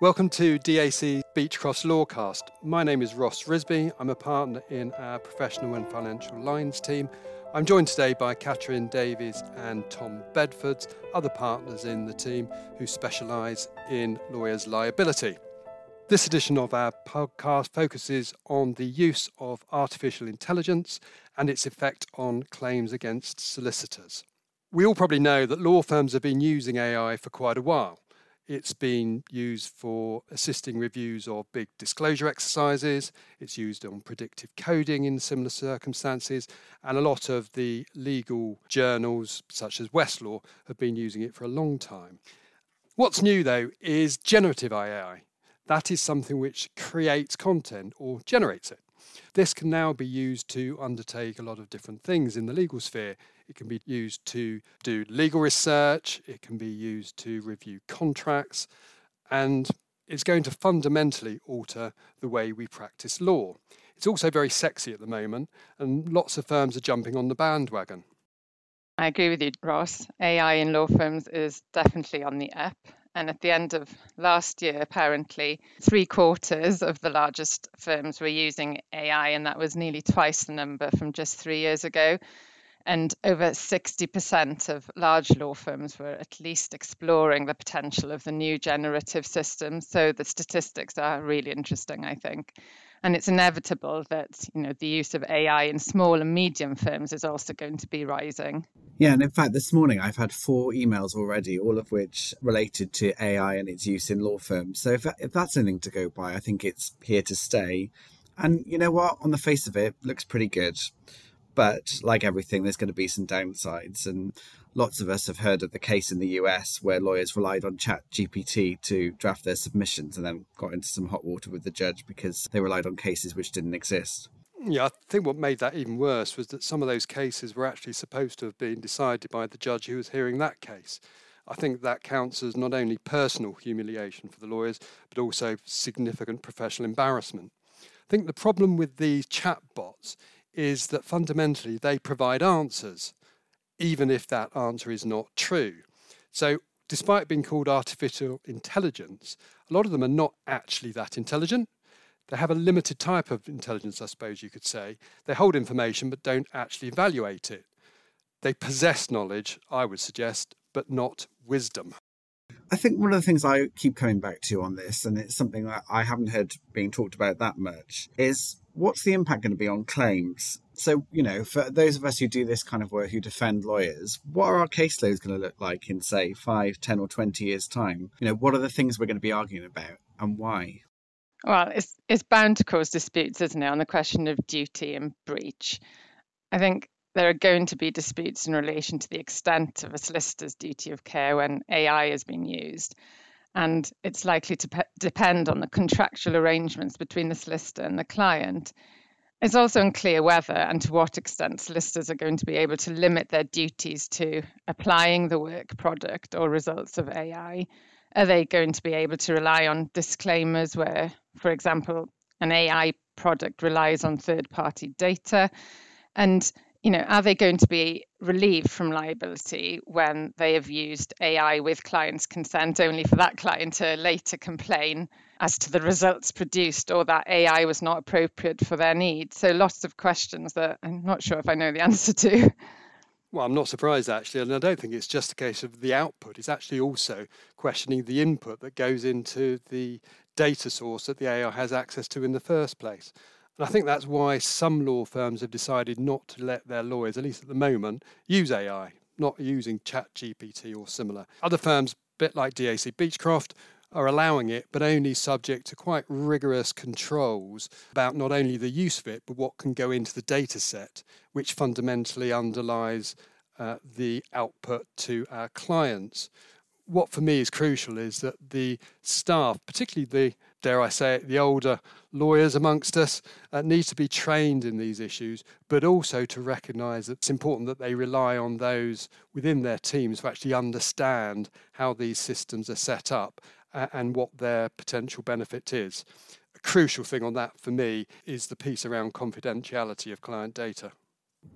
Welcome to DAC Beechcroft Lawcast. My name is Ross Risby. I'm a partner in our professional and financial lines team. I'm joined today by Catrin Davies and Tom Bedfords, other partners in the team who specialise in lawyers' liability. This edition of our podcast focuses on the use of artificial intelligence and its effect on claims against solicitors. We all probably know that law firms have been using AI for quite a while. It's been used for assisting reviews of big disclosure exercises. It's used on predictive coding in similar circumstances. And a lot of the legal journals, such as Westlaw, have been using it for a long time. What's new, though, is generative AI. That is something which creates content or generates it. This can now be used to undertake a lot of different things in the legal sphere. It can be used to do legal research, it can be used to review contracts, and it's going to fundamentally alter the way we practice law. It's also very sexy at the moment, and lots of firms are jumping on the bandwagon. I agree with you, Ross. AI in law firms is definitely on the up. And at the end of last year, apparently, three quarters of the largest firms were using AI, and that was nearly twice the number from just three years ago and over 60% of large law firms were at least exploring the potential of the new generative system. So the statistics are really interesting, I think. And it's inevitable that you know the use of AI in small and medium firms is also going to be rising. Yeah, and in fact, this morning I've had four emails already, all of which related to AI and its use in law firms. So if, if that's anything to go by, I think it's here to stay. And you know what? On the face of it, looks pretty good. But like everything, there's going to be some downsides. And lots of us have heard of the case in the US where lawyers relied on Chat GPT to draft their submissions and then got into some hot water with the judge because they relied on cases which didn't exist. Yeah, I think what made that even worse was that some of those cases were actually supposed to have been decided by the judge who was hearing that case. I think that counts as not only personal humiliation for the lawyers, but also significant professional embarrassment. I think the problem with these chatbots is that fundamentally they provide answers, even if that answer is not true. So, despite being called artificial intelligence, a lot of them are not actually that intelligent. They have a limited type of intelligence, I suppose you could say. They hold information but don't actually evaluate it. They possess knowledge, I would suggest, but not wisdom. I think one of the things I keep coming back to on this, and it's something that I haven't heard being talked about that much, is what's the impact going to be on claims? So, you know, for those of us who do this kind of work, who defend lawyers, what are our caseloads going to look like in, say, five, ten, or 20 years' time? You know, what are the things we're going to be arguing about and why? Well, it's, it's bound to cause disputes, isn't it, on the question of duty and breach. I think there are going to be disputes in relation to the extent of a solicitor's duty of care when AI has been used and it's likely to pe- depend on the contractual arrangements between the solicitor and the client. It's also unclear whether and to what extent solicitors are going to be able to limit their duties to applying the work product or results of AI. Are they going to be able to rely on disclaimers where, for example, an AI product relies on third party data? And you know, are they going to be relieved from liability when they have used AI with client's consent only for that client to later complain as to the results produced or that AI was not appropriate for their needs? So lots of questions that I'm not sure if I know the answer to. Well, I'm not surprised actually, and I don't think it's just a case of the output. It's actually also questioning the input that goes into the data source that the AI has access to in the first place. And I think that's why some law firms have decided not to let their lawyers, at least at the moment, use AI, not using Chat GPT or similar. Other firms, a bit like DAC Beechcroft, are allowing it, but only subject to quite rigorous controls about not only the use of it, but what can go into the data set, which fundamentally underlies uh, the output to our clients. What for me is crucial is that the staff, particularly the dare I say it, the older lawyers amongst us uh, need to be trained in these issues, but also to recognise that it's important that they rely on those within their teams who actually understand how these systems are set up and what their potential benefit is. A crucial thing on that for me is the piece around confidentiality of client data.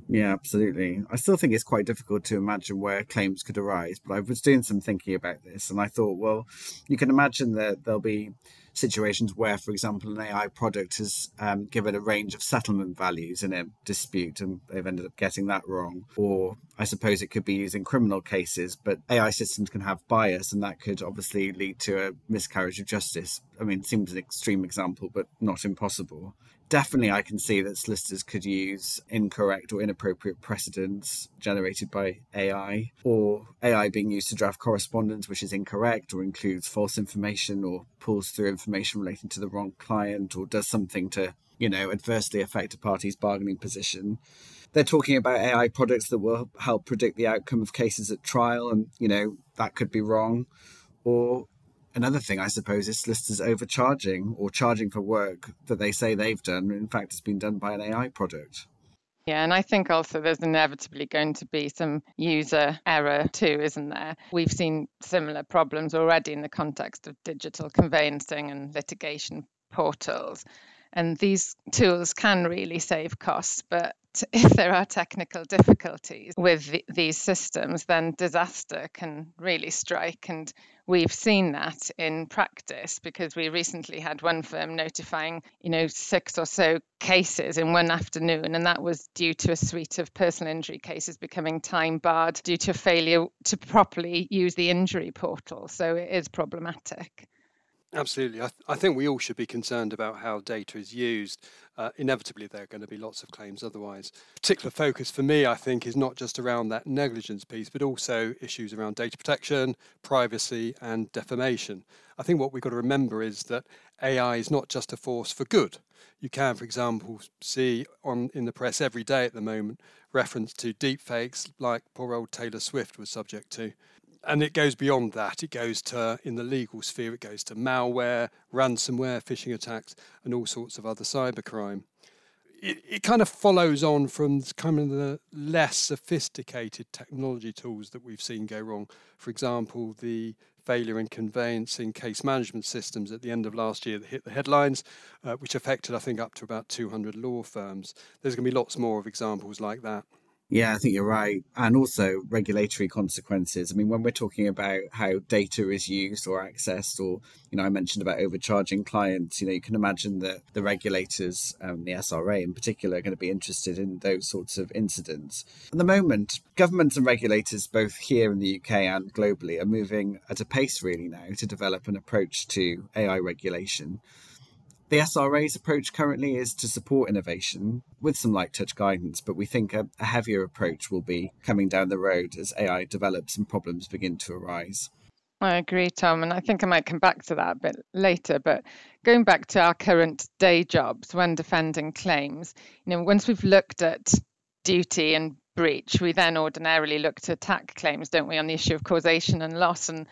Yeah, absolutely. I still think it's quite difficult to imagine where claims could arise, but I was doing some thinking about this and I thought, well, you can imagine that there'll be situations where, for example, an AI product has um, given a range of settlement values in a dispute and they've ended up getting that wrong. Or I suppose it could be used in criminal cases, but AI systems can have bias and that could obviously lead to a miscarriage of justice. I mean, it seems an extreme example, but not impossible definitely I can see that solicitors could use incorrect or inappropriate precedents generated by AI, or AI being used to draft correspondence which is incorrect or includes false information or pulls through information relating to the wrong client or does something to, you know, adversely affect a party's bargaining position. They're talking about AI products that will help predict the outcome of cases at trial, and, you know, that could be wrong. Or Another thing, I suppose, is solicitors overcharging or charging for work that they say they've done. In fact, it's been done by an AI product. Yeah, and I think also there's inevitably going to be some user error too, isn't there? We've seen similar problems already in the context of digital conveyancing and litigation portals. And these tools can really save costs, but if there are technical difficulties with the, these systems, then disaster can really strike. And we've seen that in practice because we recently had one firm notifying, you know, six or so cases in one afternoon, and that was due to a suite of personal injury cases becoming time barred due to failure to properly use the injury portal. So it is problematic. Absolutely. I, th- I, think we all should be concerned about how data is used. Uh, inevitably, there are going to be lots of claims otherwise. Particular focus for me, I think, is not just around that negligence piece, but also issues around data protection, privacy, and defamation. I think what we've got to remember is that AI is not just a force for good. You can, for example, see on in the press every day at the moment reference to deepfakes like poor old Taylor Swift was subject to and it goes beyond that. It goes to, in the legal sphere, it goes to malware, ransomware, phishing attacks, and all sorts of other cybercrime. It, it kind of follows on from kind of the less sophisticated technology tools that we've seen go wrong. For example, the failure in conveyancing case management systems at the end of last year that hit the headlines, uh, which affected, I think, up to about 200 law firms. There's going to be lots more of examples like that. Yeah, I think you're right. And also regulatory consequences. I mean, when we're talking about how data is used or accessed, or, you know, I mentioned about overcharging clients, you know, you can imagine that the regulators, um, the SRA in particular, are going to be interested in those sorts of incidents. At the moment, governments and regulators, both here in the UK and globally, are moving at a pace really now to develop an approach to AI regulation. The SRA's approach currently is to support innovation with some light touch guidance, but we think a, a heavier approach will be coming down the road as AI develops and problems begin to arise. I agree, Tom, and I think I might come back to that a bit later. But going back to our current day jobs when defending claims, you know, once we've looked at duty and breach, we then ordinarily look to attack claims, don't we, on the issue of causation and loss. And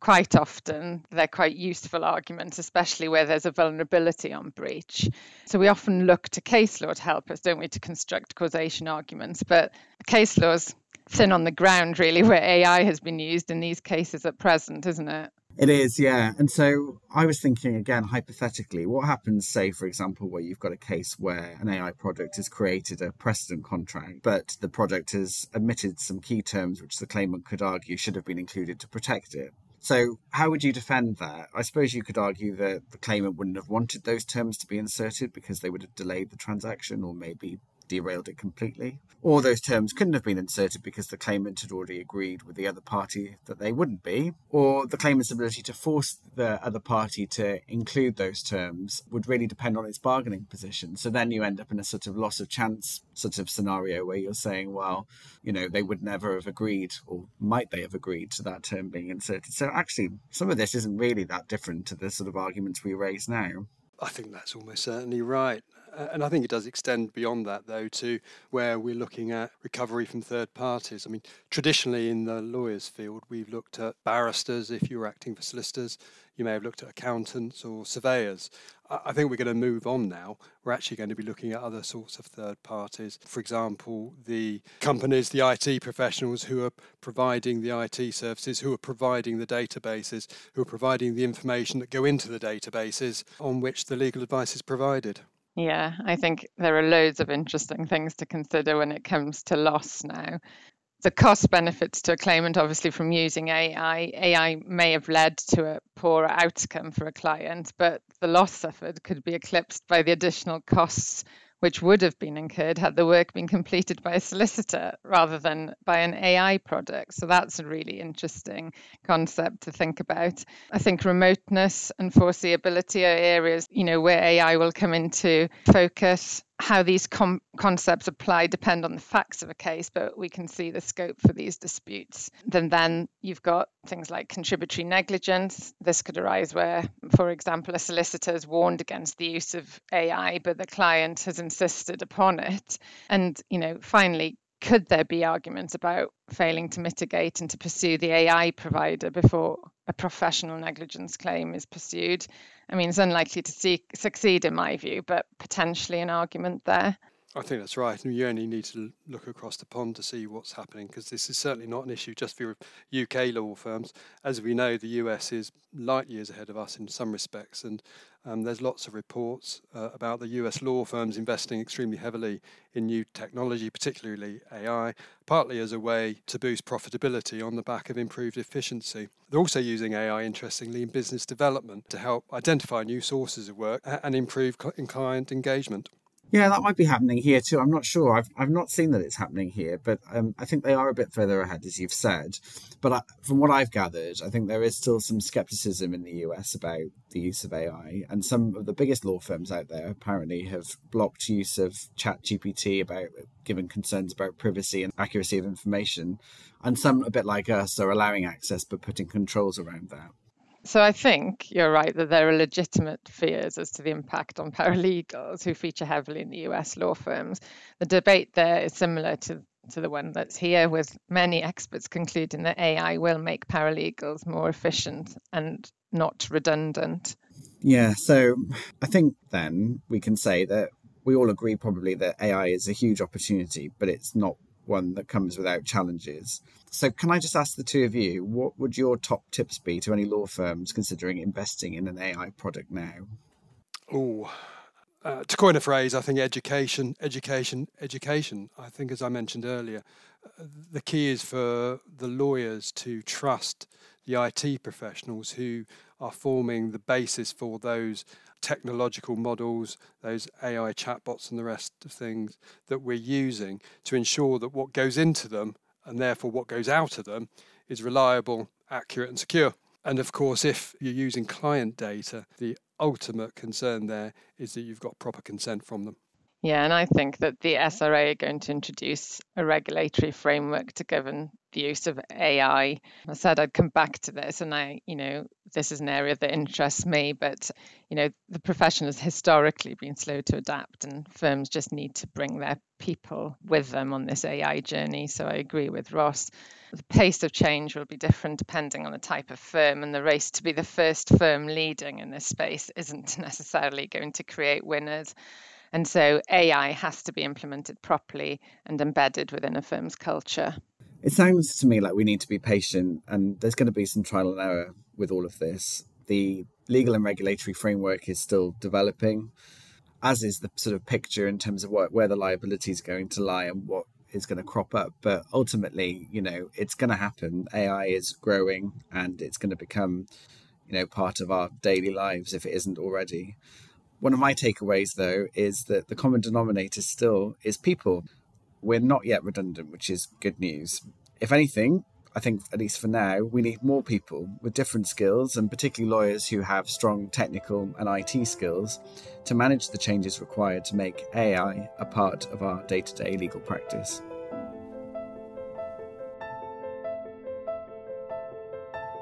quite often they're quite useful arguments, especially where there's a vulnerability on breach. So we often look to case law to help us, don't we, to construct causation arguments. But case law's thin on the ground, really, where AI has been used in these cases at present, isn't it? It is, yeah. And so I was thinking again, hypothetically, what happens, say, for example, where you've got a case where an AI product has created a precedent contract, but the product has omitted some key terms which the claimant could argue should have been included to protect it. So, how would you defend that? I suppose you could argue that the claimant wouldn't have wanted those terms to be inserted because they would have delayed the transaction or maybe derailed it completely. Or those terms couldn't have been inserted because the claimant had already agreed with the other party that they wouldn't be. Or the claimant's ability to force the other party to include those terms would really depend on its bargaining position. So then you end up in a sort of loss of chance sort of scenario where you're saying, well, you know, they would never have agreed, or might they have agreed to that term being inserted. So actually, some of this isn't really that different to the sort of arguments we raise now. I think that's almost certainly right. And I think it does extend beyond that, though, to where we're looking at recovery from third parties. I mean, traditionally in the lawyers' field, we've looked at barristers if you're acting for solicitors, you may have looked at accountants or surveyors. I think we're going to move on now. We're actually going to be looking at other sorts of third parties. For example, the companies, the IT professionals who are providing the IT services, who are providing the databases, who are providing the information that go into the databases on which the legal advice is provided. Yeah, I think there are loads of interesting things to consider when it comes to loss now. The cost benefits to a claimant, obviously, from using AI. AI may have led to a poorer outcome for a client, but the loss suffered could be eclipsed by the additional costs which would have been incurred had the work been completed by a solicitor rather than by an AI product. So that's a really interesting concept to think about. I think remoteness and foreseeability are areas, you know, where AI will come into focus how these com- concepts apply depend on the facts of a case, but we can see the scope for these disputes. Then, then you've got things like contributory negligence. This could arise where, for example, a solicitor has warned against the use of AI, but the client has insisted upon it. And you know, finally, could there be arguments about failing to mitigate and to pursue the AI provider before a professional negligence claim is pursued? I mean, it's unlikely to see, succeed in my view, but potentially an argument there. I think that's right. And you only need to look across the pond to see what's happening because this is certainly not an issue just for UK law firms. As we know, the US is light years ahead of us in some respects. And um, there's lots of reports uh, about the US law firms investing extremely heavily in new technology, particularly AI, partly as a way to boost profitability on the back of improved efficiency. They're also using AI, interestingly, in business development to help identify new sources of work and improve client engagement. Yeah, that might be happening here too. I'm not sure. I've, I've not seen that it's happening here, but um, I think they are a bit further ahead, as you've said. But I, from what I've gathered, I think there is still some skepticism in the US about the use of AI. And some of the biggest law firms out there apparently have blocked use of Chat GPT about given concerns about privacy and accuracy of information. And some, a bit like us, are allowing access but putting controls around that. So I think you're right that there are legitimate fears as to the impact on paralegals who feature heavily in the US law firms. The debate there is similar to, to the one that's here, with many experts concluding that AI will make paralegals more efficient and not redundant. Yeah, so I think then we can say that we all agree probably that AI is a huge opportunity, but it's not one that comes without challenges. So, can I just ask the two of you, what would your top tips be to any law firms considering investing in an AI product now? Oh, uh, to coin a phrase, I think education, education, education. I think, as I mentioned earlier, uh, the key is for the lawyers to trust the IT professionals who are forming the basis for those technological models, those AI chatbots, and the rest of things that we're using to ensure that what goes into them and therefore what goes out of them is reliable, accurate, and secure. And of course, if you're using client data, the ultimate concern there is that you've got proper consent from them. Yeah, and I think that the SRA are going to introduce a regulatory framework to govern the use of AI. I said I'd come back to this, and I, you know, this is an area that interests me, but, you know, the profession has historically been slow to adapt, and firms just need to bring their people with them on this AI journey. So I agree with Ross. The pace of change will be different depending on the type of firm, and the race to be the first firm leading in this space isn't necessarily going to create winners. And so AI has to be implemented properly and embedded within a firm's culture. It sounds to me like we need to be patient, and there's going to be some trial and error with all of this. The legal and regulatory framework is still developing, as is the sort of picture in terms of what, where the liability is going to lie and what is going to crop up. But ultimately, you know, it's going to happen. AI is growing and it's going to become, you know, part of our daily lives if it isn't already. One of my takeaways, though, is that the common denominator still is people. We're not yet redundant, which is good news. If anything, I think, at least for now, we need more people with different skills, and particularly lawyers who have strong technical and IT skills, to manage the changes required to make AI a part of our day to day legal practice.